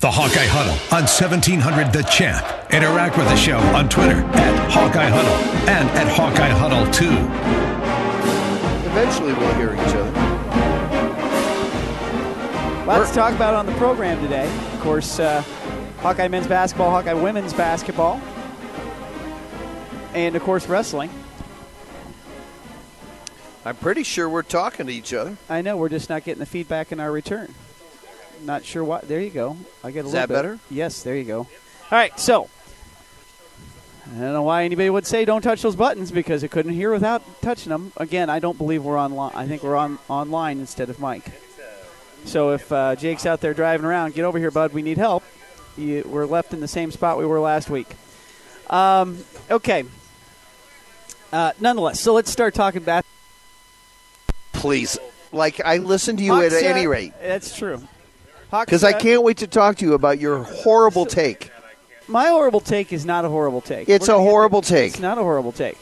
The Hawkeye Huddle on 1700 The Champ. Interact with the show on Twitter at Hawkeye Huddle and at Hawkeye Huddle 2. Eventually, we'll hear each other. Lots to talk about on the program today. Of course, uh, Hawkeye men's basketball, Hawkeye women's basketball, and of course, wrestling. I'm pretty sure we're talking to each other. I know we're just not getting the feedback in our return. Not sure why. There you go. I get a Is little that bit. better? Yes, there you go. All right, so I don't know why anybody would say don't touch those buttons because it couldn't hear without touching them. Again, I don't believe we're online. I think we're on online instead of Mike. So if uh, Jake's out there driving around, get over here, bud. We need help. You, we're left in the same spot we were last week. Um, okay. Uh, nonetheless, so let's start talking back. Please. Like, I listen to you at uh, any rate. That's true. Because I uh, can't wait to talk to you about your horrible take. My horrible take is not a horrible take. It's We're a get- horrible take. It's not a horrible take.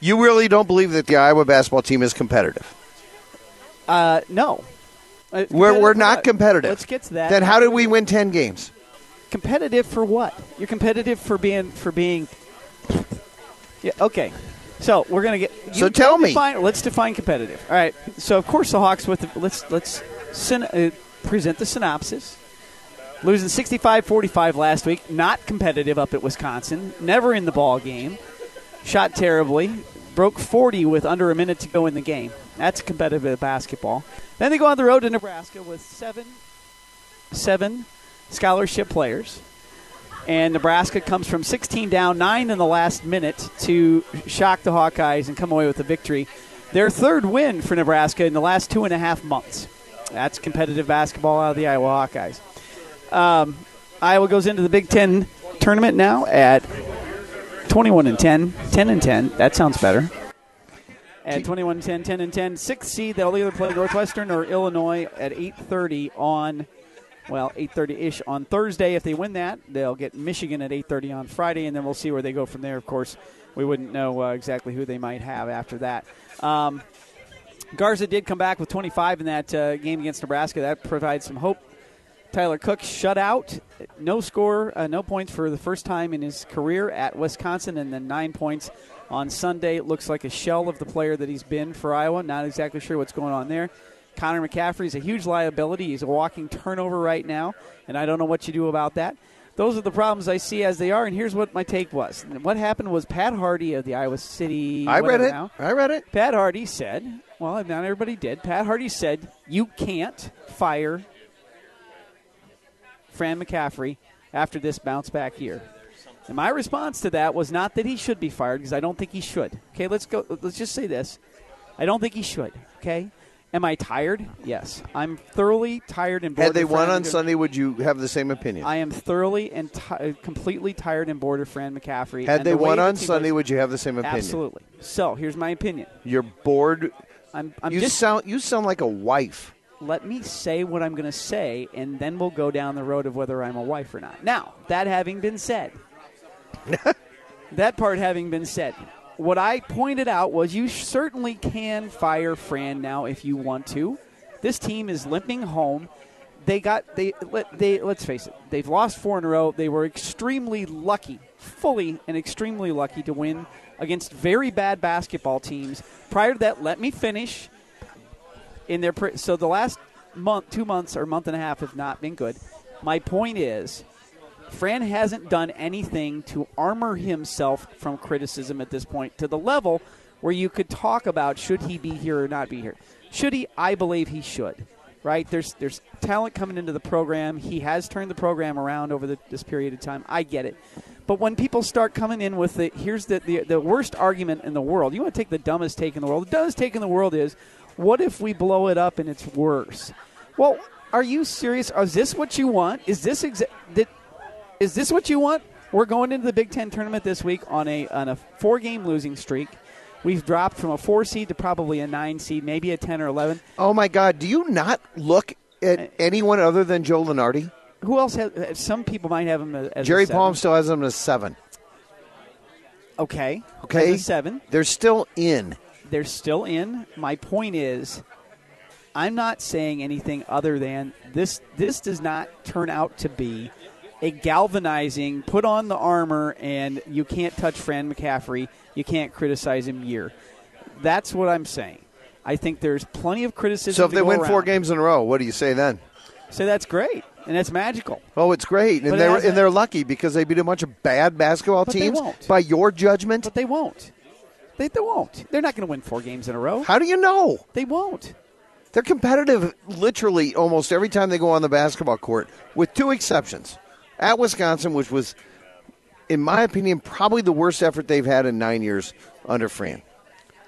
You really don't believe that the Iowa basketball team is competitive. Uh, no. Uh, We're, we're not what? competitive. Let's get to that. Then how did we win 10 games? competitive for what? You're competitive for being for being. Yeah. Okay. So we're gonna get. So tell me. Define, let's define competitive. All right. So of course the Hawks with the, let's let's syn- uh, present the synopsis. Losing 65-45 last week, not competitive up at Wisconsin, never in the ball game, shot terribly, broke 40 with under a minute to go in the game. That's competitive basketball. Then they go on the road to Nebraska with seven seven scholarship players. And Nebraska comes from 16 down, nine in the last minute to shock the Hawkeyes and come away with a victory. Their third win for Nebraska in the last two and a half months. That's competitive basketball out of the Iowa Hawkeyes. Um, Iowa goes into the Big Ten tournament now at 21 and 10, 10 and 10. That sounds better. At 21 10, 10 and 10, sixth seed. They'll either play Northwestern or Illinois at 8:30 on well, 8:30 ish on Thursday. If they win that, they'll get Michigan at 8:30 on Friday, and then we'll see where they go from there. Of course, we wouldn't know uh, exactly who they might have after that. Um, Garza did come back with 25 in that uh, game against Nebraska. That provides some hope. Tyler Cook shut out, no score, uh, no points for the first time in his career at Wisconsin, and then nine points on Sunday. It looks like a shell of the player that he's been for Iowa. Not exactly sure what's going on there. Connor McCaffery is a huge liability. He's a walking turnover right now, and I don't know what you do about that. Those are the problems I see as they are, and here's what my take was. What happened was Pat Harty of the Iowa City. I read it. Now, I read it. Pat Harty said, well, not everybody did. Pat Harty said, you can't fire Fran McCaffery after this bounce back year. And my response to that was not that he should be fired because I don't think he should. Okay, let's go. Let's just say this: I don't think he should. Okay, am I tired? Yes, I'm thoroughly tired and bored. Had they won on McCaffery. Sunday, would you have the same opinion? I am thoroughly and ti uh, completely tired and bored of Fran McCaffery. Had and they the won on Sunday, plays- would you have the same opinion? Absolutely. So here's my opinion. You're bored. I'm, I'm you just sound you sound like a wife. let me say what I'm going to say, and then we'll go down the road of whether I'm a wife or not. Now, that having been said, that part having been said, what I pointed out was you certainly can fire Fran now if you want to. This team is limping home. They got they let they let's face it. They've lost four in a row. They were extremely lucky, fully and extremely lucky to win against very bad basketball teams. Prior to that, let me finish in their so the last month, two months or month and a half have not been good. My point is, Fran hasn't done anything to armor himself from criticism at this point to the level where you could talk about should he be here or not be here. Should he? I believe he should. Right? There's there's talent coming into the program. He has turned the program around over the, this period of time. I get it. But when people start coming in with the here's the, the the worst argument in the world. You want to take the dumbest take in the world. The dumbest take in the world is what if we blow it up and it's worse? Well, are you serious? Is this what you want? Is this exa- is this what you want? We're going into the Big Ten tournament this week on a on a four game losing streak. We've dropped from a four seed to probably a nine seed, maybe a ten or eleven. Oh my God! Do you not look at anyone other than Joe Lunardi? Who else has? Uh, some people might have him as a Jerry. Palm still has them as seven. Okay. Okay, seven. They're still in. They're still in. My point is, I'm not saying anything other than this. This does not turn out to be a galvanizing, put on the armor, and you can't touch Fran McCaffery, You can't criticize him year. That's what I'm saying. I think there's plenty of criticism. So if they win four games in a row, what do you say then? so that's great and that's magical. Oh, it's great, and But they're and they're lucky because they beat a bunch of bad basketball But teams. By your judgment, But they won't. They, they won't. They're not going to win four games in a row. how do you know? They won't. They're competitive literally almost every time they go on the basketball court, with two exceptions. At Wisconsin, which was, in my opinion, probably the worst effort they've had in nine years under Fran.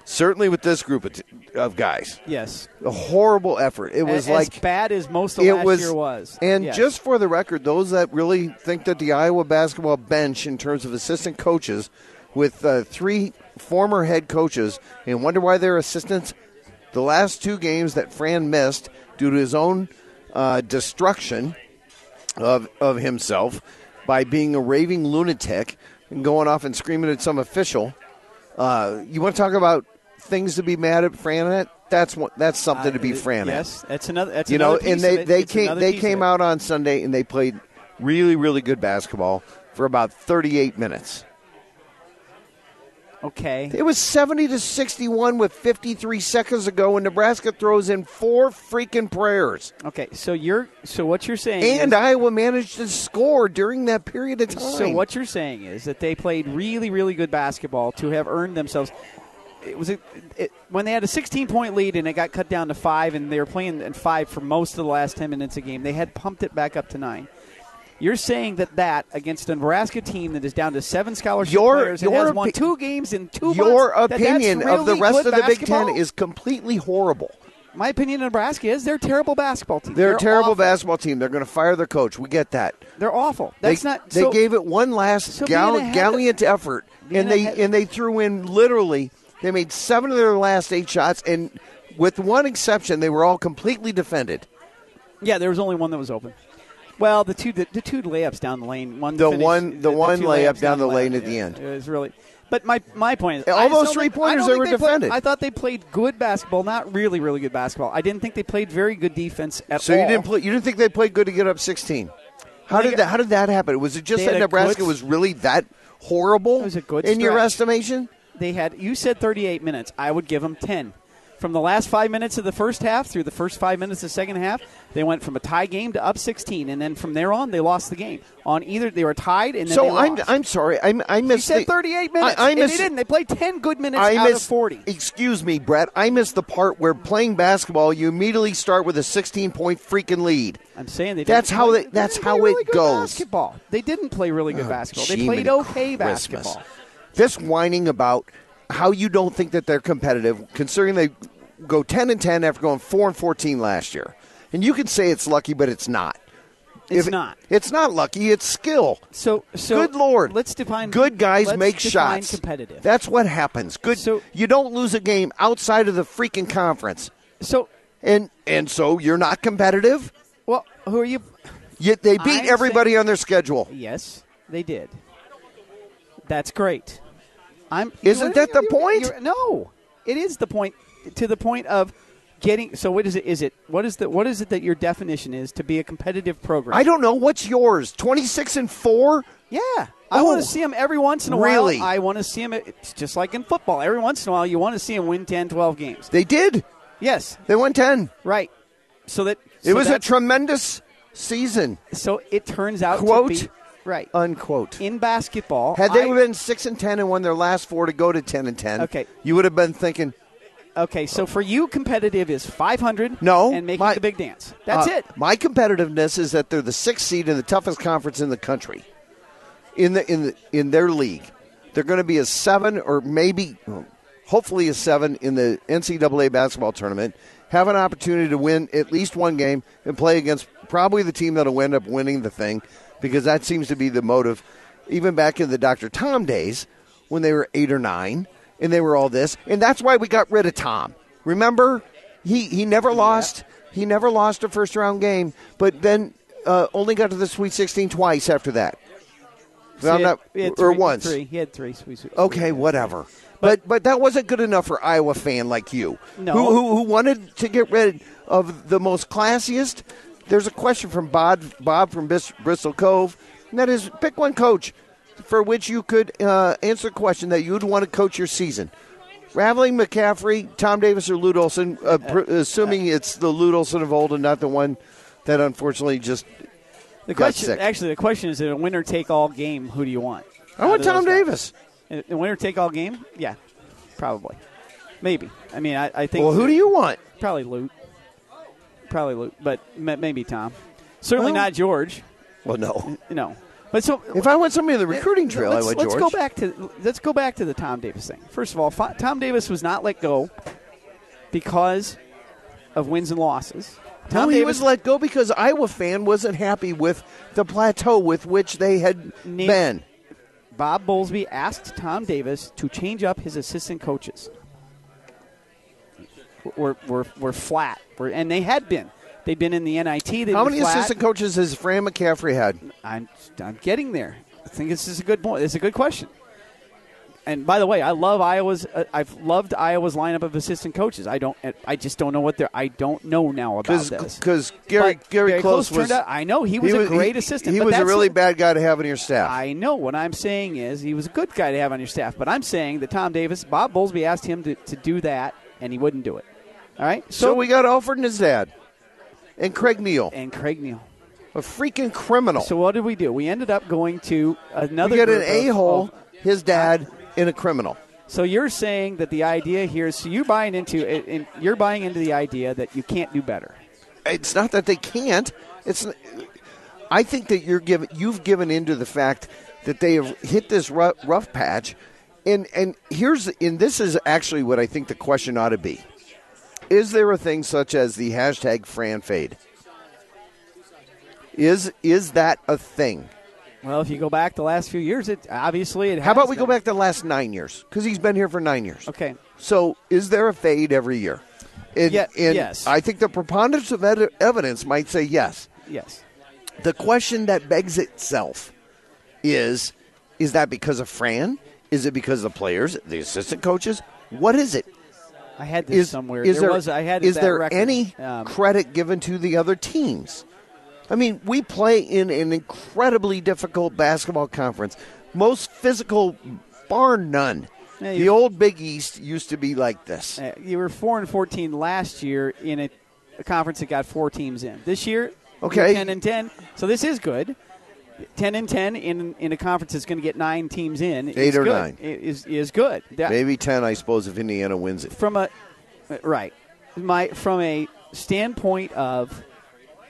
Certainly with this group of, t- of guys. Yes. A horrible effort. It was as, like as bad as most of it last was, year was. And Yes. just for the record, those that really think that the Iowa basketball bench, in terms of assistant coaches, with uh, three former head coaches, and wonder why they're assistants, the last two games that Fran missed due to his own uh, destruction of of himself by being a raving lunatic and going off and screaming at some official. Uh, you want to talk about things to be mad at Fran at? That's what. That's something to be Uh, Fran at Yes, that's another. That's you know, another piece and they they It's came they came out on Sunday and they played really really good basketball for about 38 minutes. Okay. It was 70 to 61 with 53 seconds ago and Nebraska throws in four freaking prayers. Okay. So you're. So what you're saying. And is, Iowa managed to score during that period of time. So what you're saying is that they played really, really good basketball to have earned themselves. It was a, it, when they had a 16 point lead and it got cut down to five, and they were playing at five for most of the last 10 minutes of the game. They had pumped it back up to nine. You're saying that that against a Nebraska team that is down to seven scholarship Your- players and has won opi- two games in two Your months, that opinion of the rest of the Big? Ten is completely horrible. My opinion of Nebraska is they're a terrible basketball team. They're, a terrible awful. basketball team. They're going to fire their coach. We get that. They're awful. That's they, not. They so, gave it one last so gal- being ahead- gallant effort, and they and they threw in literally. They made seven of their last eight shots, and with one exception, they were all completely defended. Yeah, there was only one that was open. Well, the two the, the two layups down the lane. One The finished- one- the one layup down the lane lane at the end. It was really. But my my point is, All those three-pointers, I don't they were played- defended. I thought they played good basketball, not really really good basketball. I didn't think they played very good defense at So all. So you didn't play, you didn't think they played good to get up sixteen. How They did got- that? How did that happen? Was it just that Nebraska good- was really that horrible It was a good in your estimation? They had you said 38 minutes. I would give them 10. From the last five minutes of the first half through the first five minutes of the second half, they went from a tie game to up 16, and then from there on, they lost the game. On either they were tied, and then So they I'm. I'm sorry. I I missed. You said the, 38 minutes. I, I missed, they didn't. They played 10 good minutes I out missed of 40. Excuse me, Brett. I missed the part where playing basketball, you immediately start with a 16 point freaking lead. I'm saying they. That's didn't how play, they- that's how play it really good goes. Basketball. They didn't play really good oh, basketball. They played okay Christmas. basketball. This whining about how you don't think that they're competitive, considering they go 10 and 10 after going 4 and 14 last year. And you can say it's lucky, but it's not. It's If- not. It's not lucky. It's skill. So, so Good lord. Let's define. Good guys make shots. Competitive. That's what happens. Good. So- you don't lose a game outside of the freaking conference, so, and and so you're not competitive. well, who are you? Yet they beat I'm everybody saying- on their schedule. Yes, they did. That's great. I'm. Isn't that the point? no, it is the point. To the point of getting. So what is it? Is it what is the what is it that your definition is to be a competitive program? I don't know what's yours. Twenty six and four. Yeah. I Oh. want to see them every once in a Really? while. I want to see them. It's just like in football. Every once in a while, you want to see them win 10, 12 games. They did. Yes, They won ten. right. So that It so was a tremendous season. so it turns out Quote, to be right Unquote. in basketball. Had they I- been six and ten and won their last four to go to ten and ten, Okay. you would have been thinking, okay, so for you, competitive is five hundred. No, and making my- the big dance. That's uh, it. My competitiveness is that they're the sixth seed in the toughest conference in the country. In the in the in their league, they're going to be a seven or maybe, hopefully a seven in the NCAA basketball tournament. Have an opportunity to win at least one game and play against probably the team that'll end up winning the thing, because that seems to be the motive. Even back in the Dr. Tom days, when they were eight or nine, and they were all this, and that's why we got rid of Tom. Remember, he he never lost. He never lost a first round game, but then uh, only got to the Sweet 16 twice after that. So I'm not- had or three- once. Three. He had three. Sweet, Okay, whatever. But but that wasn't good enough for Iowa fan like you, No. who, who who wanted to get rid of the most classiest. There's a question from Bob, Bob from Bis- Bristol Cove, and that is pick one coach for which you could uh, answer a question that you would want to coach your season. Raveling McCaffrey, Tom Davis, or Lute Olson, uh, pr- assuming it's the Lute Olson of old and not the one that unfortunately just The question, sick. actually, the question is: in a winner take all game, who do you want? I want Tom guys? Davis. In a winner take all game, yeah, probably, maybe. I mean, I, I think. Well, who do you want? Probably Lute. Probably Lute, but ma- maybe Tom. Certainly Well- not George. Well, no. No, but so If I want somebody in the recruiting trail, let's, I would let's George. go back to let's go back to the Tom Davis thing. First of all, Fi- Tom Davis was not let go because of wins and losses. Tom no, he Davis was let go because Iowa fan wasn't happy with the plateau with which they had Name- been. Bob Bowlesby asked Tom Davis to change up his assistant coaches. We're, we're, we're flat. We're, and they had been. They'd been in the NIT. How many flat. assistant coaches has Fran McCaffery had? I'm, I'm getting there. I think this is a good point. It's a good question. And by the way, I love Iowa's. Uh, I've loved Iowa's lineup of assistant coaches. I don't. I just don't know what they're. I don't know now about this. Because Gary, But Gary, Close, turned was. out. I know he was a great he- assistant. He was a really what- bad guy to have on your staff. I know. What I'm saying is he was a good guy to have on your staff. But I'm saying that Tom Davis, Bob Bowlesby asked him to, to do that, and he wouldn't do it. All right. so we got Alford and his dad, and Craig Neal, and Craig Neal. a freaking criminal. So what did we do? We ended up going to another. we got an a hole, his dad, uh, and a criminal. So you're saying that the idea here is so you're buying into it, and you're buying into the idea that you can't do better. It's not that they can't. It's. I think that you're given. You've given into the fact that they have hit this rough, rough patch, and and here's and this is actually what I think the question ought to be: Is there a thing such as the hashtag Fran Fade? Is is that a thing? Well, if you go back the last few years, it obviously it. How about we go back the last nine years? Because he's been here for nine years. Okay. So is there a fade every year? And, Yeah, and yes. I think the preponderance of ed- evidence might say yes. Yes. The question that begs itself is is that because of Fran? Is it because of the players, the assistant coaches? What is it? I had this Is, somewhere. is there, there, was. I had is there record. any Um, credit given to the other teams? I mean, we play in an incredibly difficult basketball conference. Most physical, bar none. Yeah, the old Big East used to be like this. uh, you were four and fourteen last year in a, a conference that got four teams in. This year, Okay. ten and ten. So this is good. Ten and ten in in a conference that's going to get nine teams in. Eight or good. nine. Is is good. That- Maybe 10, I suppose, if Indiana wins it. from a right my from a standpoint of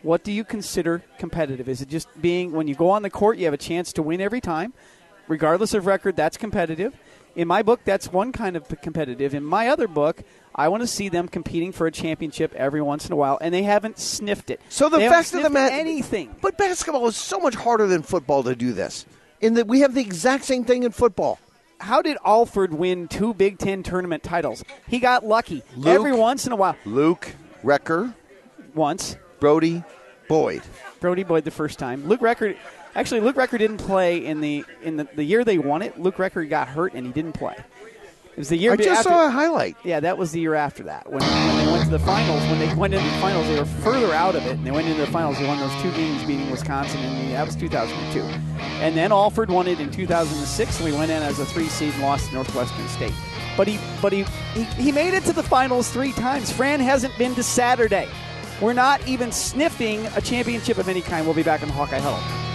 what do you consider competitive is it just being when you go on the court you have a chance to win every time regardless of record that's competitive in my book that's one kind of competitive in my other book i want to see them competing for a championship every once in a while and they haven't sniffed it So the They fact of the matter, anything But basketball is so much harder than football to do this. In that we have the exact same thing in football. how did alford win two big ten tournament titles he got lucky Luke- every once in a while Luke Recker, once Brody, Boyd. Brody Boyd the first time. Luke Recker actually, Luke Recker didn't play in the in the, the year they won it. Luke Recker got hurt and he didn't play. It was the year I just after, saw a highlight. Yeah, that was the year after that when, when they went to the finals. When they went into the finals, they were further out of it, and they went into the finals. They won those two games, beating Wisconsin, and that was 2002. And then Alford won it in 2006. And we went in as a three seed and lost to Northwestern State. But he, but he, he, he made it to the finals three times. Fran hasn't been to Saturday. We're not even sniffing a championship of any kind. We'll be back in the Hawkeye Huddle.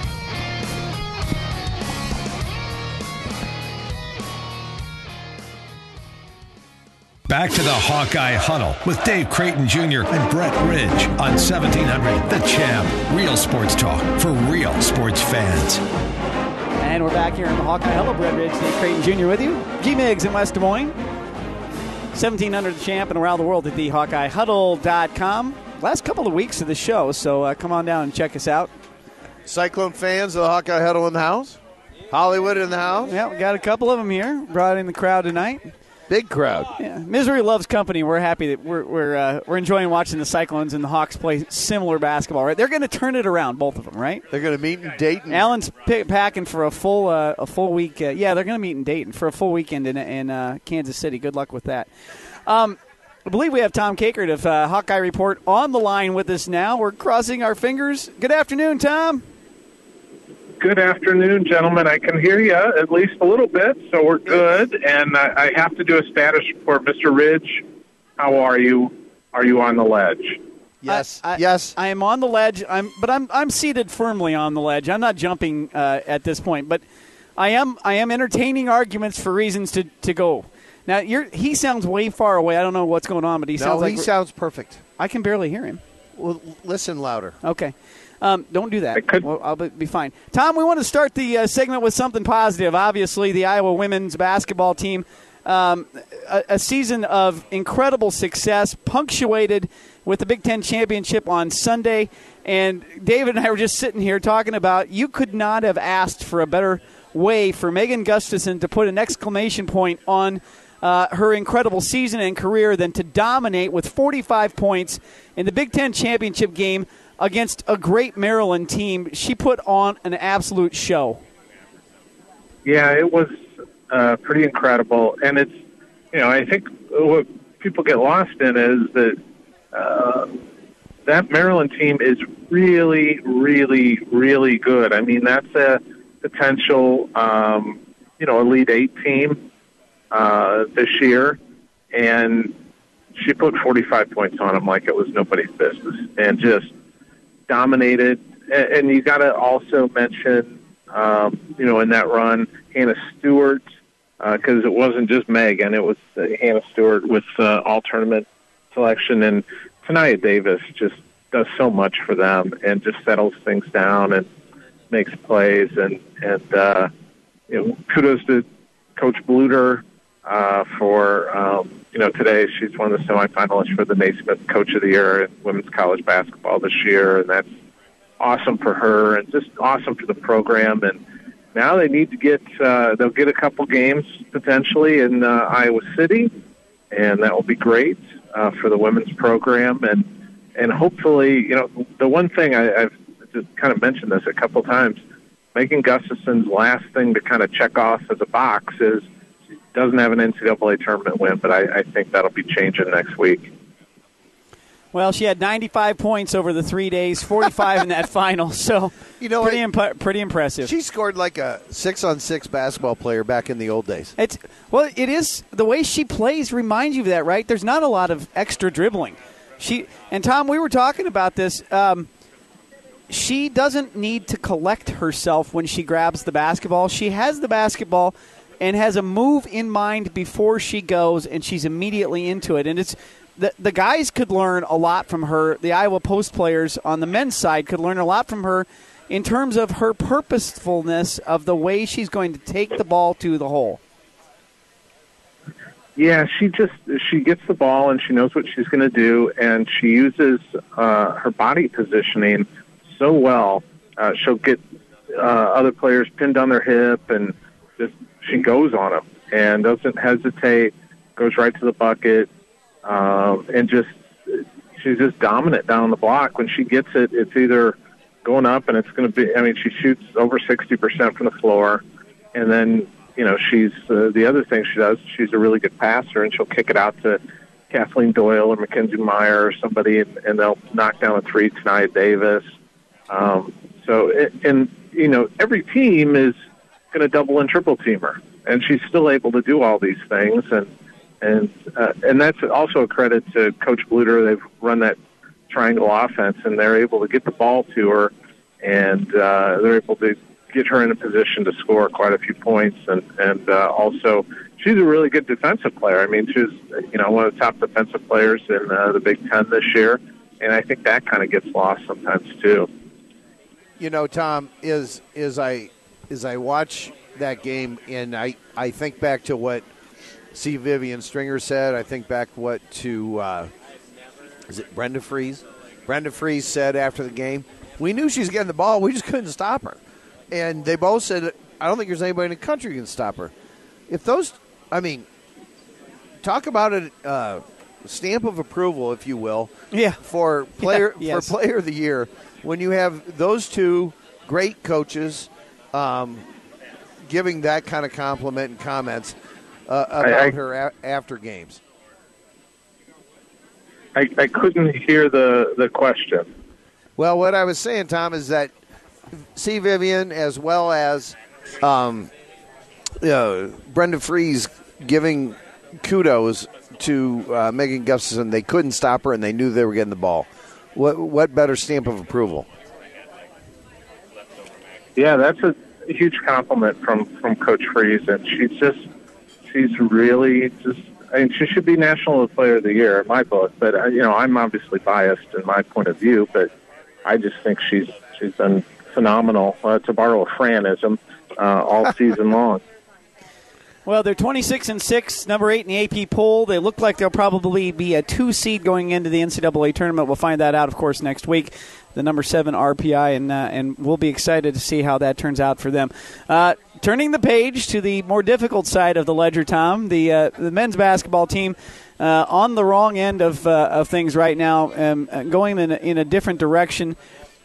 Back to the Hawkeye Huddle with Dave Creighton Jr. and Brett Ridge on 1700 The Champ. Real sports talk for real sports fans. And we're back here in the Hawkeye Huddle. Brett Ridge, Dave Creighton Jr. with you. G Migs in West Des Moines. 1700 the champ and around the world at the HawkeyeHuddle.com. Last couple of weeks of the show, so uh, come on down and check us out. Cyclone fans of the Hawkeye Huddle in the house. Hollywood in the house. Yeah, we got a couple of them here. Brought in the crowd tonight. Big crowd. Yeah, misery loves company. We're happy that we're we're uh, we're enjoying watching the Cyclones and the Hawks play similar basketball. Right, they're going to turn it around, both of them. Right. They're going to meet in Dayton. Allen's pick, packing for a full uh, a full week. Uh, yeah, they're going to meet in Dayton for a full weekend in in uh, Kansas City. Good luck with that. Um, I believe we have Tom Kakert of uh, Hawkeye Report on the line with us now. We're crossing our fingers. Good afternoon, Tom. Good afternoon, gentlemen. I can hear you at least a little bit, so we're good. And I, I have to do a status report. Mr. Ridge, how are you? Are you on the ledge? Yes. I, I, yes. I am on the ledge. I'm, but I'm I'm seated firmly on the ledge. I'm not jumping uh, at this point, but I am I am entertaining arguments for reasons to, to go. Now you're he sounds way far away. I don't know what's going on, but he no, sounds like he sounds perfect. I can barely hear him. Well, listen louder. Okay. Um, don't do that. Could- well, I'll be, be fine. Tom, we want to start the uh, segment with something positive. Obviously, the Iowa women's basketball team, um, a, a season of incredible success, punctuated with the Big Ten championship on Sunday. And David and I were just sitting here talking about you could not have asked for a better way for Megan Gustafson to put an exclamation point on uh, her incredible season and career than to dominate with 45 points in the Big Ten championship game against a great Maryland team. She put on an absolute show. Yeah, it was uh, pretty incredible. And it's, you know, I think what people get lost in is that uh, that Maryland team is really, really, really good. I mean, that's a potential, um, you know, Elite Eight team uh, this year. And she put 45 points on them like it was nobody's business and just dominated. And, you got to also mention, um, you know, in that run, Hannah Stewart, because it wasn't just Megan, it was uh, Hannah Stewart with uh, all tournament selection. And Tania Davis just does so much for them and just settles things down and makes plays. And, and uh, you know, kudos to Coach Bluder uh, for, um, you know, today she's one of the semifinalists for the Naismith Coach of the Year in women's college basketball this year. And that's awesome for her and just awesome for the program. And now they need to get, uh, they'll get a couple games potentially in uh, Iowa City, and that will be great uh, for the women's program. And, and hopefully, you know, the one thing I, I've just kind of mentioned this a couple times, Megan Gustafson's last thing to kind of check off as a box is doesn't have an NCAA tournament win, but I, I think that'll be changing next week. Well, she had 95 points over the three days, 45 in that final. So, You know pretty, imp- pretty impressive. She scored like a six on six basketball player back in the old days. It's well, it is the way she plays reminds you of that, right? There's not a lot of extra dribbling. She and Tom, we were talking about this. Um, she doesn't need to collect herself when she grabs the basketball. She has the basketball and has a move in mind before she goes, and she's immediately into it. And it's the the guys could learn a lot from her. The Iowa Post players on the men's side could learn a lot from her in terms of her purposefulness of the way she's going to take the ball to the hole. Yeah, she just she gets the ball and she knows what she's going to do, and she uses uh, her body positioning so well. Uh, she'll get uh, other players pinned on their hip, and just she goes on them and doesn't hesitate. Goes right to the bucket, um, and just she's just dominant down the block. When she gets it, it's either going up, and it's going to be. I mean, she shoots over sixty percent from the floor, and then you know, she's uh, the other thing she does. She's a really good passer, and she'll kick it out to Kathleen Doyle or Makenzie Meyer or somebody, and, and they'll knock down a three tonight. Davis. Um, so, it, and you know, every team is going to double and triple team her, and she's still able to do all these things, and and uh, and that's also a credit to Coach Bluder. They've run that triangle offense, and they're able to get the ball to her, and uh, they're able to get her in a position to score quite a few points, and and uh, also she's a really good defensive player. I mean, she's you know one of the top defensive players in uh, the Big Ten this year, and I think that kind of gets lost sometimes too. You know, Tom, is is I as I watch that game and I I think back to what C. Vivian Stringer said. I think back what to uh, is it Brenda Frese? Brenda Frese said after the game, we knew she was getting the ball, we just couldn't stop her. And they both said, I don't think there's anybody in the country who can stop her. If those, I mean, talk about a uh, stamp of approval, if you will, Yeah. for player Yeah, yes. for player of the year when you have those two great coaches um, giving that kind of compliment and comments uh, about I- her a- after games. I, I couldn't hear the the question. Well, what I was saying, Tom, is that C. Vivian as well as um, uh, Brenda Frese giving kudos to uh, Megan Gustafson. They couldn't stop her, and they knew they were getting the ball. What what better stamp of approval? Yeah, that's a huge compliment from from Coach Frese, and she's just she's really just. I mean, she should be National Player of the Year in my book, but uh, you know, I'm obviously biased in my point of view, but I just think she's she's been phenomenal. Uh, to borrow a Franism, uh, all season long. Well, they're 26 and six, number eight in the AP poll. They look like they'll probably be a two seed going into the NCAA tournament. We'll find that out, of course, next week. The number seven RPI, and uh, and we'll be excited to see how that turns out for them. Uh, turning the page to the more difficult side of the ledger, Tom, the uh, the men's basketball team. Uh, on the wrong end of, uh, of things right now, um, going in a, in a different direction.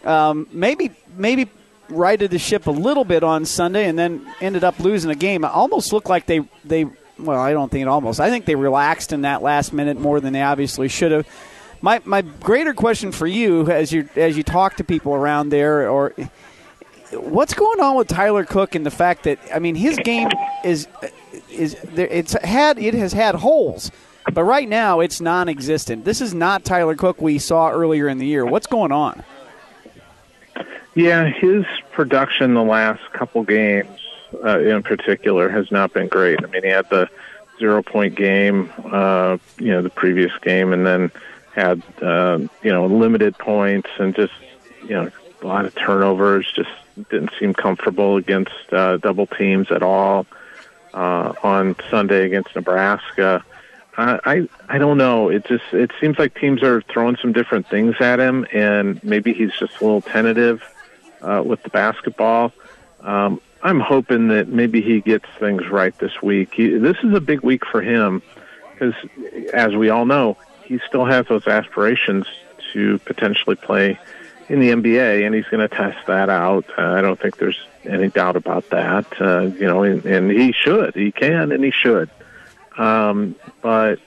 Um, maybe maybe righted the ship a little bit on Sunday and then ended up losing a game. It almost looked like they they well, I don't think it almost. I think they relaxed in that last minute more than they obviously should have. My my greater question for you as you as you talk to people around there or what's going on with Tyler Cook and the fact that I mean his game is is there, it's had it has had holes. But right now, it's non-existent. This is not Tyler Cook we saw earlier in the year. What's going on? Yeah, his production the last couple games, uh, in particular, has not been great. I mean, he had the zero point game, uh, you know, the previous game, and then had uh, you know limited points and just you know a lot of turnovers. Just didn't seem comfortable against uh, double teams at all uh, on Sunday against Nebraska. I, I I don't know. It just it seems like teams are throwing some different things at him, and maybe he's just a little tentative uh, with the basketball. Um, I'm hoping that maybe he gets things right this week. He, this is a big week for him because, as we all know, he still has those aspirations to potentially play in the NBA, and he's going to test that out. Uh, I don't think there's any doubt about that. Uh, you know, and, and he should, he can, and he should. Um, but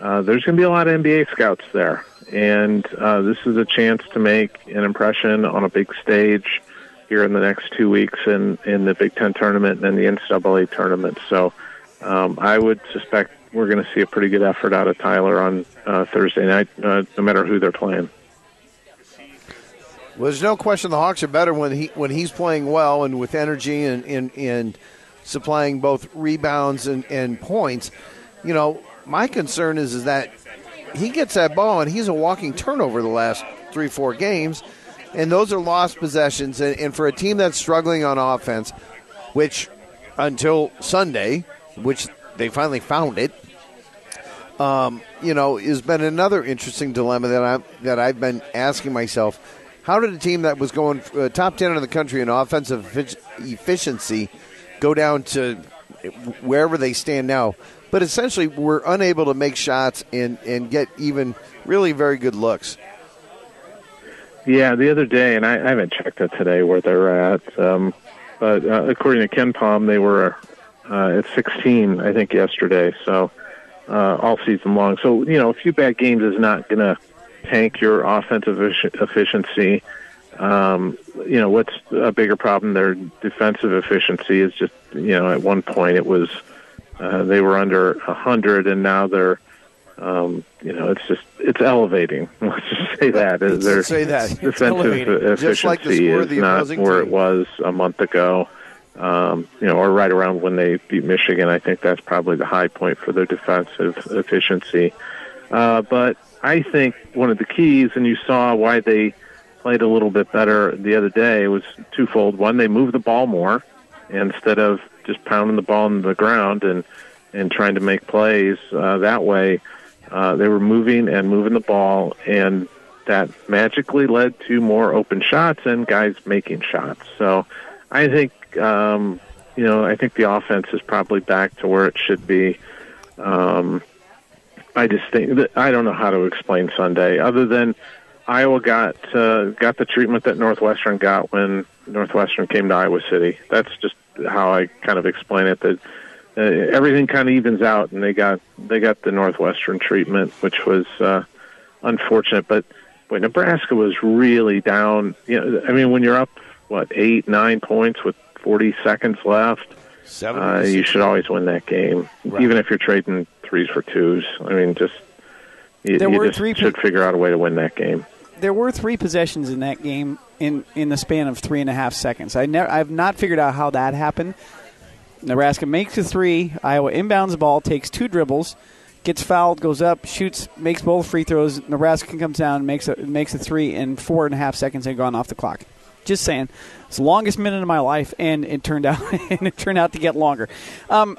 uh, there's going to be a lot of NBA scouts there, and uh, this is a chance to make an impression on a big stage here in the next two weeks in in the Big Ten tournament and the NCAA tournament. So um, I would suspect we're going to see a pretty good effort out of Tyler on uh, Thursday night, uh, no matter who they're playing. Well, there's no question the Hawks are better when he when he's playing well and with energy and and, and supplying both rebounds and, and points. You know, my concern is is that he gets that ball and he's a walking turnover the last three four games, and those are lost possessions. And, and for a team that's struggling on offense, which until Sunday, which they finally found it, um, you know, has been another interesting dilemma that I that I've been asking myself. How did a team that was going uh, top ten in the country in offensive efficiency go down to wherever they stand now? But essentially, we're unable to make shots and and get even really very good looks. Yeah, the other day, and I, I haven't checked it today where they're at, um, but uh, according to KenPom, they were uh, at 16, I think, yesterday. So uh, all season long. So you know, a few bad games is not going to tank your offensive efficiency. Um, you know, what's a bigger problem? Their defensive efficiency is just you know, at one point it was uh, they were under a hundred, and now they're um, you know, it's just it's elevating. Let's just say that. Let's say that defensive efficiency like is not where team. it was a month ago um, you know, or right around when they beat Michigan. I think that's probably the high point for their defensive efficiency. Uh, but I think one of the keys, and you saw why they played a little bit better the other day, it was twofold. One, they moved the ball more instead of just pounding the ball in the ground and and trying to make plays uh, that way. Uh, they were moving and moving the ball, and that magically led to more open shots and guys making shots. So I think um, you know, I think the offense is probably back to where it should be. Um, I just think I don't know how to explain Sunday other than Iowa got uh, got the treatment that Northwestern got when Northwestern came to Iowa City. That's just how I kind of explain it. That uh, everything kind of evens out, and they got they got the Northwestern treatment, which was uh, unfortunate. But boy, Nebraska was really down. You know, I mean, when you're up what eight, nine points with 40 seconds left, Seven. uh, you should always win that game, Right. even if you're trading threes for twos. I mean, just you, There you were just three should figure out a way to win that game. There were three possessions in that game in, in the span of three and a half seconds. I never, I've not figured out how that happened. Nebraska makes a three. Iowa inbounds the ball, takes two dribbles, gets fouled, goes up, shoots, makes both free throws. Nebraska comes down, makes a makes a three in four and a half seconds. They've gone off the clock. Just saying, it's the longest minute of my life, and it turned out and it turned out to get longer. Um,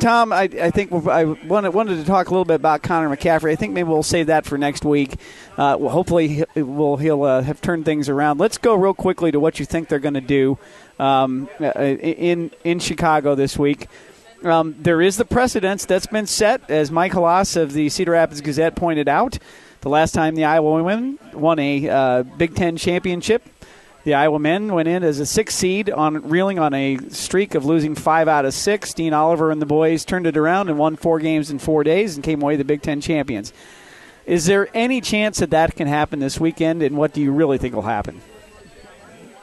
Tom, I, I think I wanted, wanted to talk a little bit about Connor McCaffery. I think maybe we'll save that for next week. Uh, well, hopefully, will he'll uh, have turned things around. Let's go real quickly to what you think they're going to do um, uh, in in Chicago this week. Um, there is the precedence that's been set, as Mike Hlas of the Cedar Rapids Gazette pointed out. The last time the Iowa women won a uh, Big Ten championship, the Iowa men went in as a six seed on reeling on a streak of losing five out of six. Dean Oliver and the boys turned it around and won four games in four days and came away the Big Ten champions. Is there any chance that that can happen this weekend? And what do you really think will happen?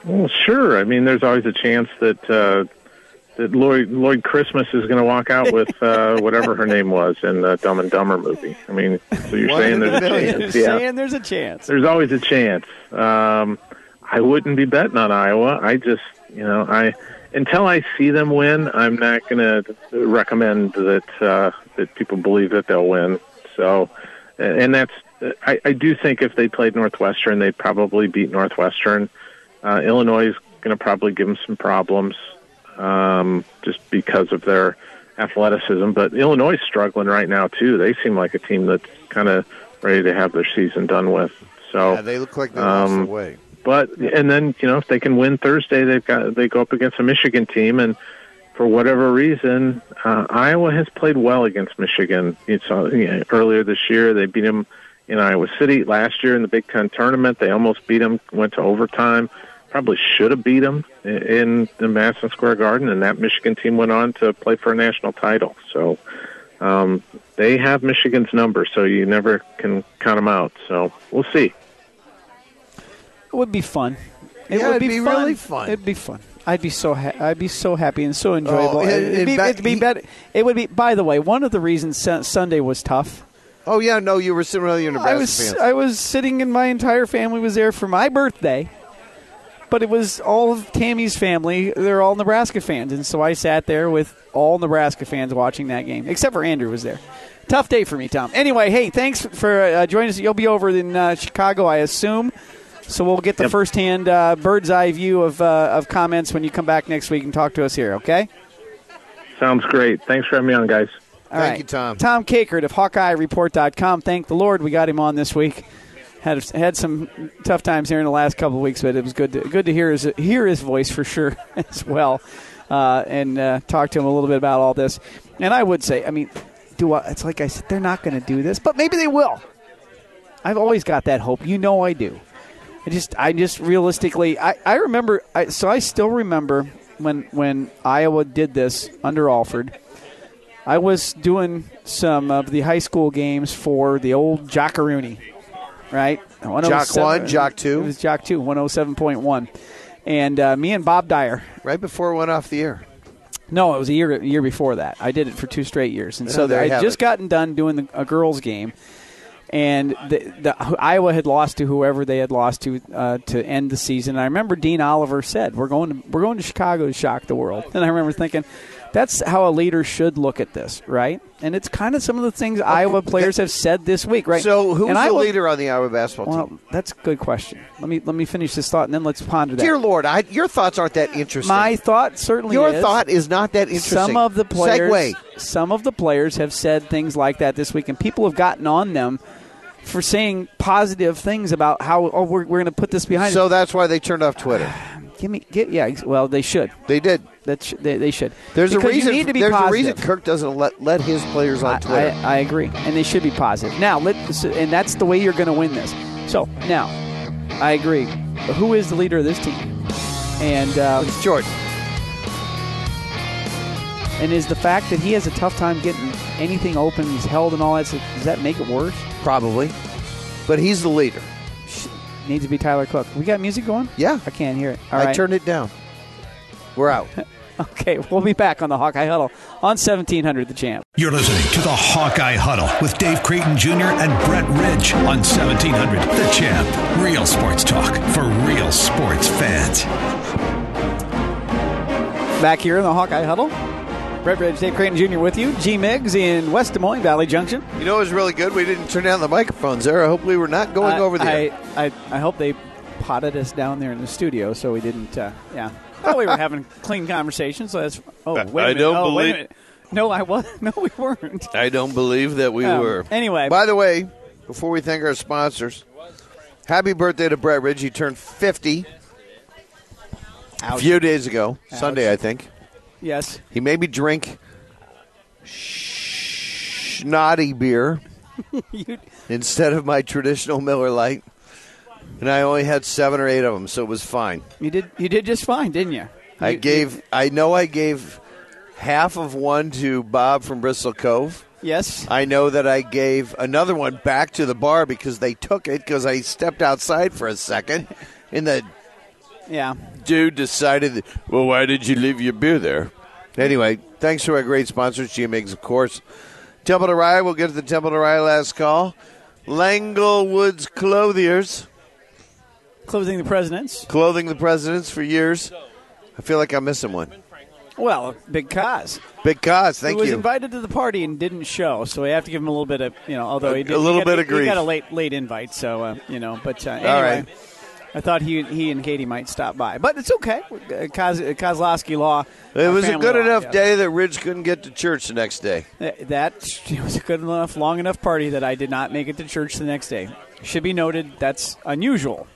Well, sure. I mean, there's always a chance that uh, that Lloyd Lloyd Christmas is going to walk out with uh, whatever her name was in the Dumb and Dumber movie. I mean, so you're saying there's a chance? Yeah, Saying there's a chance. there's always a chance. Um, I wouldn't be betting on Iowa. I just, you know, I until I see them win, I'm not going to recommend that uh, that people believe that they'll win. So, and that's I, I do think if they played Northwestern, they'd probably beat Northwestern. Uh, Illinois is going to probably give them some problems um, just because of their athleticism. But Illinois is struggling right now too. They seem like a team that's kind of ready to have their season done with. So Yeah, they look like they Um, lost the way. But and then you know if they can win Thursday, they've got they go up against a Michigan team, and for whatever reason, uh, Iowa has played well against Michigan. You saw you know, earlier this year they beat them in Iowa City. Last year in the Big Ten tournament, they almost beat them, went to overtime. Probably should have beat them in the Madison Square Garden, and that Michigan team went on to play for a national title. So um, they have Michigan's number, so you never can count them out. So we'll see. It would be fun. It Yeah, would be, be fun. really fun. It'd be fun. I'd be so ha- I'd be so happy and so enjoyable. Oh, and- it'd, be, it'd be he- better. It would be. By the way, one of the reasons Sun- Sunday was tough. Oh yeah, no, you were sitting with your Nebraska I was fans. I was sitting and my entire family was there for my birthday. But it was all of Tammy's family. They're all Nebraska fans, and so I sat there with all Nebraska fans watching that game, except for Andrew was there. Tough day for me, Tom. Anyway, hey, thanks for uh, joining us. You'll be over in uh, Chicago, I assume. So we'll get the Yep. firsthand uh, bird's eye view of uh, of comments when you come back next week and talk to us here. Okay. Sounds great. Thanks for having me on, guys. All Thank right. you, Tom. Tom Kakert of HawkeyeReport.com. Thank the Lord we got him on this week. Had had some tough times here in the last couple of weeks, but it was good to, good to hear his hear his voice for sure as well, uh, and uh, talk to him a little bit about all this. And I would say, I mean, do I, it's like I said, they're not going to do this, but maybe they will. I've always got that hope. You know, I do. I just, I just realistically, I, I remember. I, so I still remember when when Iowa did this under Alford. I was doing some of the high school games for the old Jockaroonie, right? Jock 107 one, Jock two. It was Jock 2, 107.1. And uh, me and Bob Dyer, right before it went off the air. no, it was a year a year before that. I did it for two straight years, and Yeah, so I just it. gotten done doing the, a girls' game, and the, the Iowa had lost to whoever they had lost to uh, to end the season. And I remember Dean Oliver said, "We're going to we're going to Chicago to shock the world." And I remember thinking, that's how a leader should look at this, right? And it's kind of some of the things Iowa players have said this week, right? So who's and the Iowa- leader on the Iowa basketball Well, team? that's a good question. Let me let me finish this thought, and then let's ponder that. Dear Lord, I, your thoughts aren't that interesting. My thought certainly your is thought is not that interesting. some of the players Segue. some of the players have said things like that this week and people have gotten on them for saying positive things about how oh we're, we're going to put this behind So that's why they turned off Twitter. give me get yeah well they should They did. that sh- they, they should There's Because a reason. you need to be there's positive. a reason Kirk doesn't let let his players on I, Twitter. I, I agree and they should be positive now let and that's the way you're going to win this so now I agree But who is the leader of this team and uh, it's Jordan. and is the fact that he has a tough time getting anything open he's held and all that so does that make it worse Probably. but he's the leader. Needs to be Tyler Cook. We got music going? Yeah. I can't hear it. All I right. turned it down. We're out. Okay, we'll be back on the Hawkeye Huddle on 1700 The Champ. You're listening to the Hawkeye Huddle with Dave Creighton Jr. and Brett Ridge on 1700 The Champ. Real sports talk for real sports fans. Back here in the Hawkeye Huddle. Brett Ridge, Dave Creighton Jr. with you. G Miggs in West Des Moines, Valley Junction. You know, it was really good. We didn't turn down the microphones there. I hope we were not going I- over there. I, I, I hope they potted us down there in the studio so we didn't, uh, yeah. Thought we were having clean conversations. So that's, oh, wait a I minute. don't oh, believe-. No, I was. No, we weren't. I don't believe that we Um, were. Anyway, By the way, before we thank our sponsors, happy birthday to Brett Ridge. He turned 50 a few days ago, Sunday, I think. Yes. He made me drink snotty beer You, instead of my traditional Miller Lite. And I only had seven or eight of them, so it was fine. you did. You did just fine, didn't you? I You- gave, I know I gave half of one to Bob from Bristol Cove. Yes. I know that I gave another one back to the bar because they took it because I stepped outside for a second. in the Yeah. dude decided, that, well, why did you leave your beer there? Anyway, thanks to our great sponsors, GMX, of course. Temple to Rye, we'll get to the Temple to Rye last call. Langlewoods Clothiers, Clothing the presidents. clothing the presidents for years. I feel like I'm missing one. Well, big cause. Big cause, thank you. he was invited to the party and didn't show, so we have to give him a little bit of you know. Although he did, a little he got, bit of he grief. got a late late invite, so uh, you know. But uh, anyway, All right. I thought he he and Katie might stop by, but it's okay. Koz, Kozlowski Law. It uh, was a good law, enough yes. day that Ridge couldn't get to church the next day. That, it was a good enough, long enough party that I did not make it to church the next day. Should be noted that's unusual.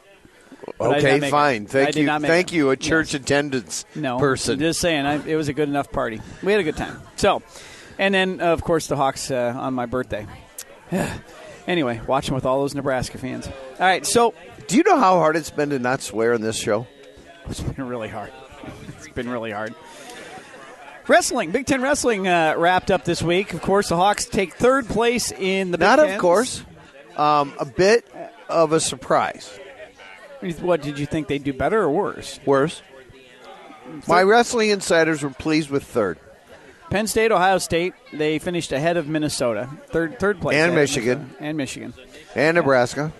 But I did Okay, fine. it. Thank you. Thank it. you, a Yes. church attendance No, person. Just saying, I, it was a good enough party. We had a good time. So, and then uh, of course the Hawks uh, on my birthday. anyway, watching with all those Nebraska fans. All right, so Do you know how hard it's been to not swear in this show? it's been really hard. It's been really hard. Wrestling, Big Ten wrestling uh, wrapped up this week. Of course, the Hawks take third place in the Big Not of course. Um, a bit of a surprise. What did you think they'd do better or worse? Worse. My wrestling insiders were pleased with third. Penn State, Ohio State, they finished ahead of Minnesota, third third place, And Michigan. Minnesota. and Michigan. And Nebraska.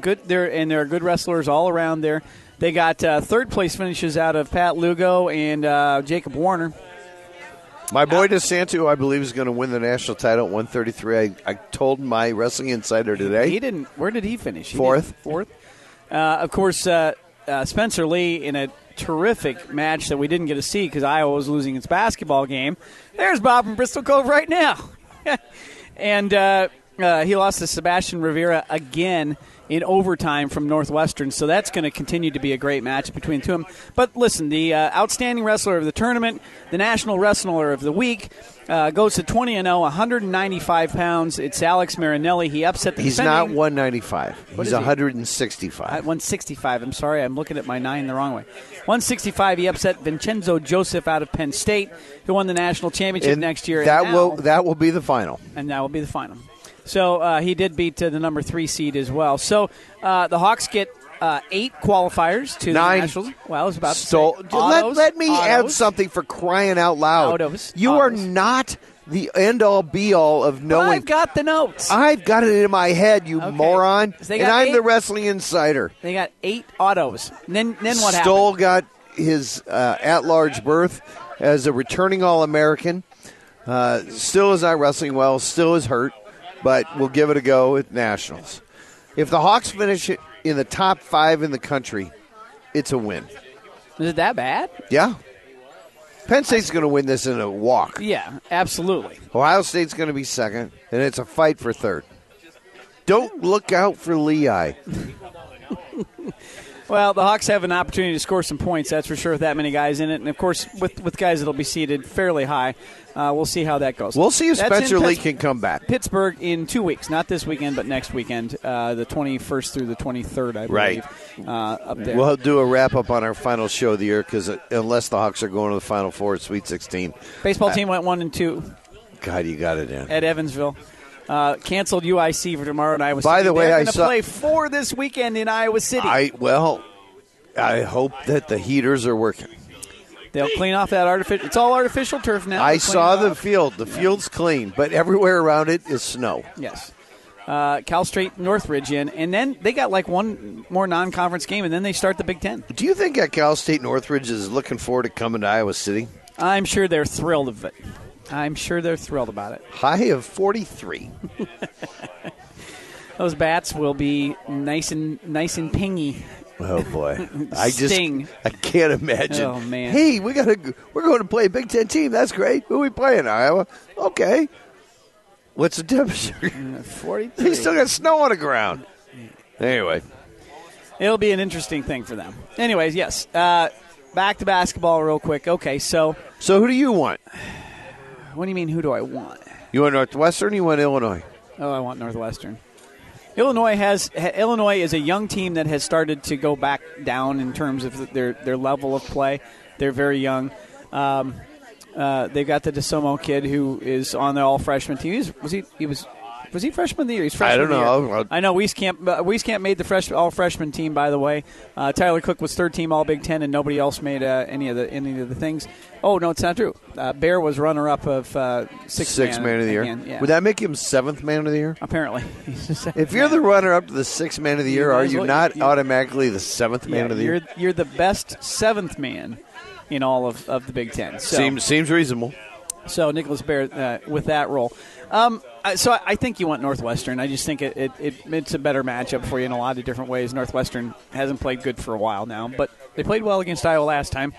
Good there, and there are good wrestlers all around there. They got uh, third place finishes out of Pat Lugo and uh, Jacob Warner. My boy DeSanto, I believe, is going to win the national title at 133. I, I told my wrestling insider today. He today. didn't. Where did he finish? He Fourth. fourth. Uh, of course, uh, uh, Spencer Lee in a terrific match that we didn't get to see because Iowa was losing its basketball game. There's Bob from Bristol Cove right now, and uh, uh, he lost to Sebastian Rivera again in overtime from Northwestern. So that's going to continue to be a great match between the two of them. But listen, the uh, outstanding wrestler of the tournament, the national wrestler of the week. Uh, goes to 20 and 0, 195 pounds. It's Alex Marinelli. He upset the He's not 195. What He's is he? 165. 165. I'm sorry, I'm looking at my nine the wrong way. 165. He upset Vincenzo Joseph out of Penn State, who won the national championship and next year. That will that will be the final. and that will be the final. So uh, he did beat uh, the number three seed as well. So uh, the Hawks get uh, eight qualifiers to Nine. the nationals. Well, I was about to Stoll, say let, autos, let me add something for crying out loud. Autos. You are not the end all be all of knowing. I've got the notes. I've got it in my head, you Okay. moron. So and I'm the wrestling insider. they got eight autos. Then then what Stoll happened? got his uh, at-large berth as a returning All-American. Uh, still is not wrestling well. Still is hurt, but we'll give it a go at nationals. If the Hawks finish in the top five in the country, it's a win. Is it that bad? Yeah. Penn State's going to win this in a walk. Yeah, absolutely. Ohio State's going to be second, and it's a fight for third. Don't look out for Lehigh. Well, the Hawks have an opportunity to score some points, that's for sure, with that many guys in it. And, of course, with, with guys that will be seated fairly high. Uh, we'll see how that goes. We'll see if That's Spencer Lee Pitts- can come back. Pittsburgh in two weeks, not this weekend, but next weekend, uh, the 21st through the 23rd, I believe, Right. uh, up there. We'll do a wrap up on our final show of the year because unless the Hawks are going to the Final Four, Sweet 16. Baseball team went one and two God, you got it in. at Evansville. Uh, canceled UIC for tomorrow in Iowa City. By City. the way, I gonna saw- play four this weekend in Iowa City. I well, I hope that the heaters are working. They'll clean off that artificial. It's all artificial turf now. I saw the off. field. The field's clean, but everywhere around it is snow. Yes. Uh, Cal State Northridge in, and then they got like one more non-conference game, and then they start the Big Ten. Do you think that Cal State Northridge is looking forward to coming to Iowa City? I'm sure they're thrilled of it. I'm sure they're thrilled about it. High of 43. Those bats will be nice and nice and pingy. Oh boy, I just Sting. I can't imagine. Oh, man. Hey, we got we're going to play a Big Ten team. That's great. Who we playing? Iowa. Okay. What's the temperature? Forty-three. they still got snow on the ground. Anyway, It'll be an interesting thing for them. Anyways, yes. Uh, back to basketball real quick. Okay, so so who do you want? What do you mean? Who do I want? You want Northwestern? Or you want Illinois? Oh, I want Northwestern. Illinois has Illinois is a young team that has started to go back down in terms of their their level of play. They're very young. Um, uh, they've got the Dosunmu kid who is on the all freshman team. He was, was he? He was. Was he freshman of the year? He's freshman I don't know. year. I'll- I know Wieskamp. Uh, Wieskamp made the fresh, all freshman team. By the way, uh, Tyler Cook was third team All Big Ten, and nobody else made uh, any of the any of the things. Oh no, it's not true. Uh, Baer was runner up of uh, six Sixth man, of the year. again, Yeah. Would that make him seventh man of the year? Apparently, He's the second If you're the runner up to the sixth man of the year, might are you well- not you- automatically the seventh man of the you're, year? You're the best seventh man in all of, of the Big Ten. So, Seems seems reasonable. so Nicholas Baer uh, with that role. Um, I- so I, think you want Northwestern. I just think it, it, it it's a better matchup for you in a lot of different ways. Northwestern hasn't played good for a while now, but they played well against Iowa last time.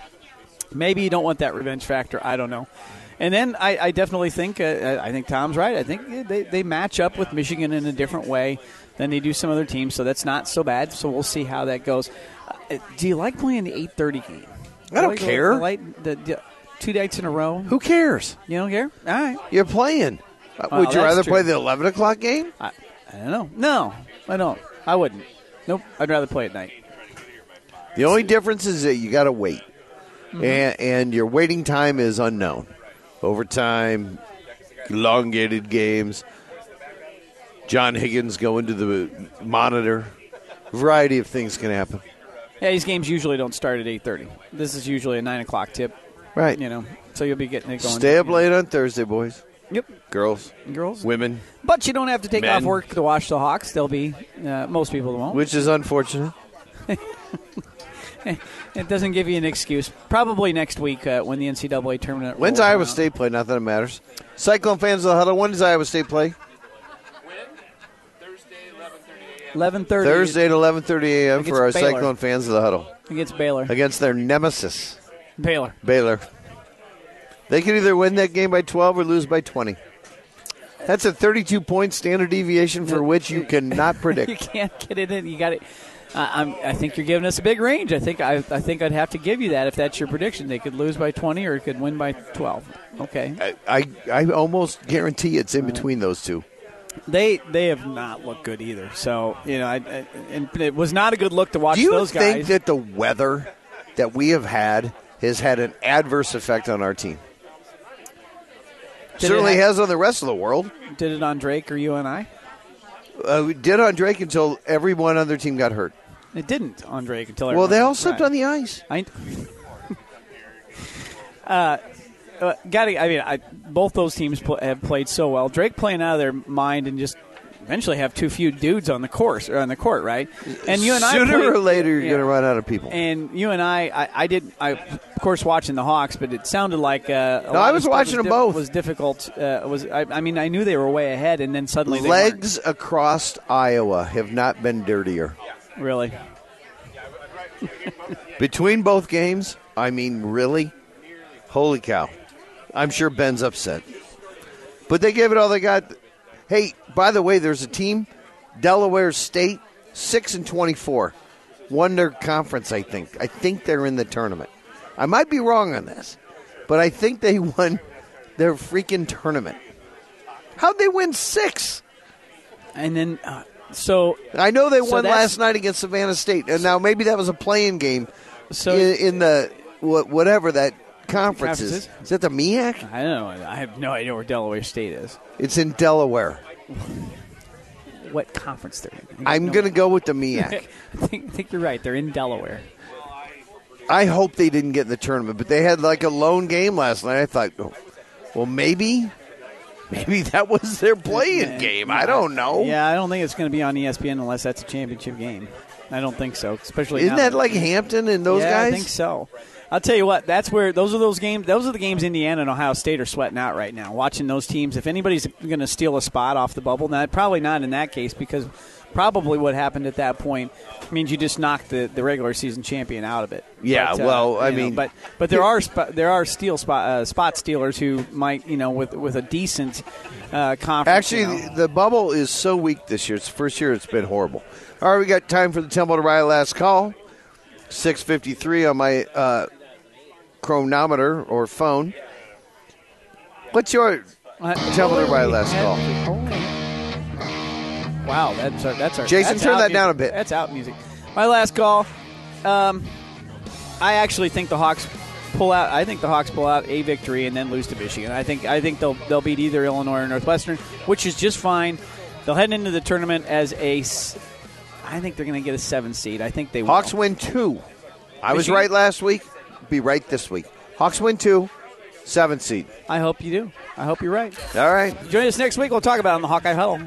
Maybe you don't want that revenge factor. I don't know. And then I, I definitely think uh, I think Tom's right. I think they, they match up with Michigan in a different way than they do some other teams, so that's not so bad. So we'll see how that goes. Uh, do you like playing the eight thirty game? I don't Like care. the the- the- two nights in a row. Who cares? You don't care? All right. You're playing. Uh, Well, Would you rather true. play the eleven o'clock game? I, I don't know. No, I don't. I wouldn't. Nope. I'd rather play at night. The only difference is that you got to wait, Mm-hmm. and, and your waiting time is unknown. Overtime, elongated games. John Higgins going to the monitor. A variety of things can happen. Yeah, these games usually don't start at eight thirty. This is usually a nine o'clock tip. Right. You know, so you'll be getting it going. Stay up late on Thursday, boys, Yep. girls, Girls. women, But you don't have to take Men. off work to watch the Hawks. They'll be uh, most people won't. which is unfortunate. It doesn't give you an excuse. Probably next week uh, when the NCAA tournament. When's Iowa around. State play? Not that it matters. Cyclone fans of the huddle. When does Iowa State play? Thursday, Eleven thirty. Thursday at eleven thirty a.m. For our Baylor. Cyclone fans of the huddle against Baylor. against their nemesis. Baylor. Baylor. They could either win that game by 12 or lose by 20. That's a 32 point standard deviation for which you cannot predict. you can't get it in. You got it. Uh, I'm, I think you're giving us a big range. I think I, I think I'd have to give you that if that's your prediction. They could lose by 20 or it could win by 12. Okay. I, I, I almost guarantee it's in between those two. They they have not looked good either. So you know, I, I, and it was not a good look to watch Do you those think guys. that the weather that we have had has had an adverse effect on our team? Certainly have- has on the rest of the world. Did it on Drake or you and I? Uh, we did on Drake until everyone on their team got hurt. It didn't on Drake until. Well, they all slipped on the ice. I. uh, uh, got. I mean, I, both those teams pl- have played so well. Drake playing out of their mind and just eventually have too few dudes on the course or on the court, right? And you and I Sooner or later, you're yeah. going to run out of people. And you and I, I, I did, I of course watching the Hawks, but it sounded like uh, a No, lot I was watching them di- both. Was difficult. Uh, was I, I mean, I knew they were way ahead, and then suddenly they Legs across Iowa have not been dirtier. really. Between both games, I mean, really? Holy cow. I'm sure Ben's upset. But they gave it all they got. Hey, by the way, there's a team, Delaware State, 6 and 24. Won their conference, I think. I think they're in the tournament. I might be wrong on this, but I think they won their freaking tournament. How'd they win six? And then, uh, so I know they So won last night against Savannah State, and now maybe that was a playing game So- in, in the whatever that conference is. Conferences? Is that the MEAC? I don't know. I have no idea where Delaware State is. It's in Delaware. what conference they're in. I'm going to go with the MEAC. I think, I think you're right. They're in Delaware. I hope they didn't get in the tournament, but they had like a lone game last night. I thought, oh, well, maybe, maybe that was their playing game. I don't know. Yeah, I don't think it's going to be on ESPN unless that's a championship game. I don't think so. Especially Isn't now that like Hampton and those yeah, guys? I think so. I'll tell you what. That's where those are those games. Those are the games Indiana and Ohio State are sweating out right now. Watching those teams. If anybody's going to steal a spot off the bubble, now probably not in that case because probably what happened at that point means you just knocked the, the regular season champion out of it. Yeah, But, uh, well, I know, mean- but but there are sp- there are steal spot uh, spot stealers who might you know with with a decent uh, conference. Actually, you know. the, the bubble is so weak this year. It's the first year it's been horrible. All right, we got time for the Temple to Riley last call. 653 on my uh, chronometer or phone. What's your Uh, Temple to last call? Wow, that's our that's our. Jason, that's turn that down a bit. That's out music. My last call. Um, I actually think the Hawks pull out. I think the Hawks pull out a victory and then lose to Michigan. I think I think they'll they'll beat either Illinois or Northwestern, which is just fine. They'll head into the tournament as a. I think they're going to get a seven seed. I think they will. Hawks win two. I was right last week. Be right this week. Hawks win two, seven seed. I hope you do. I hope you're right. All right. Join us next week. We'll talk about it on the Hawkeye Huddle.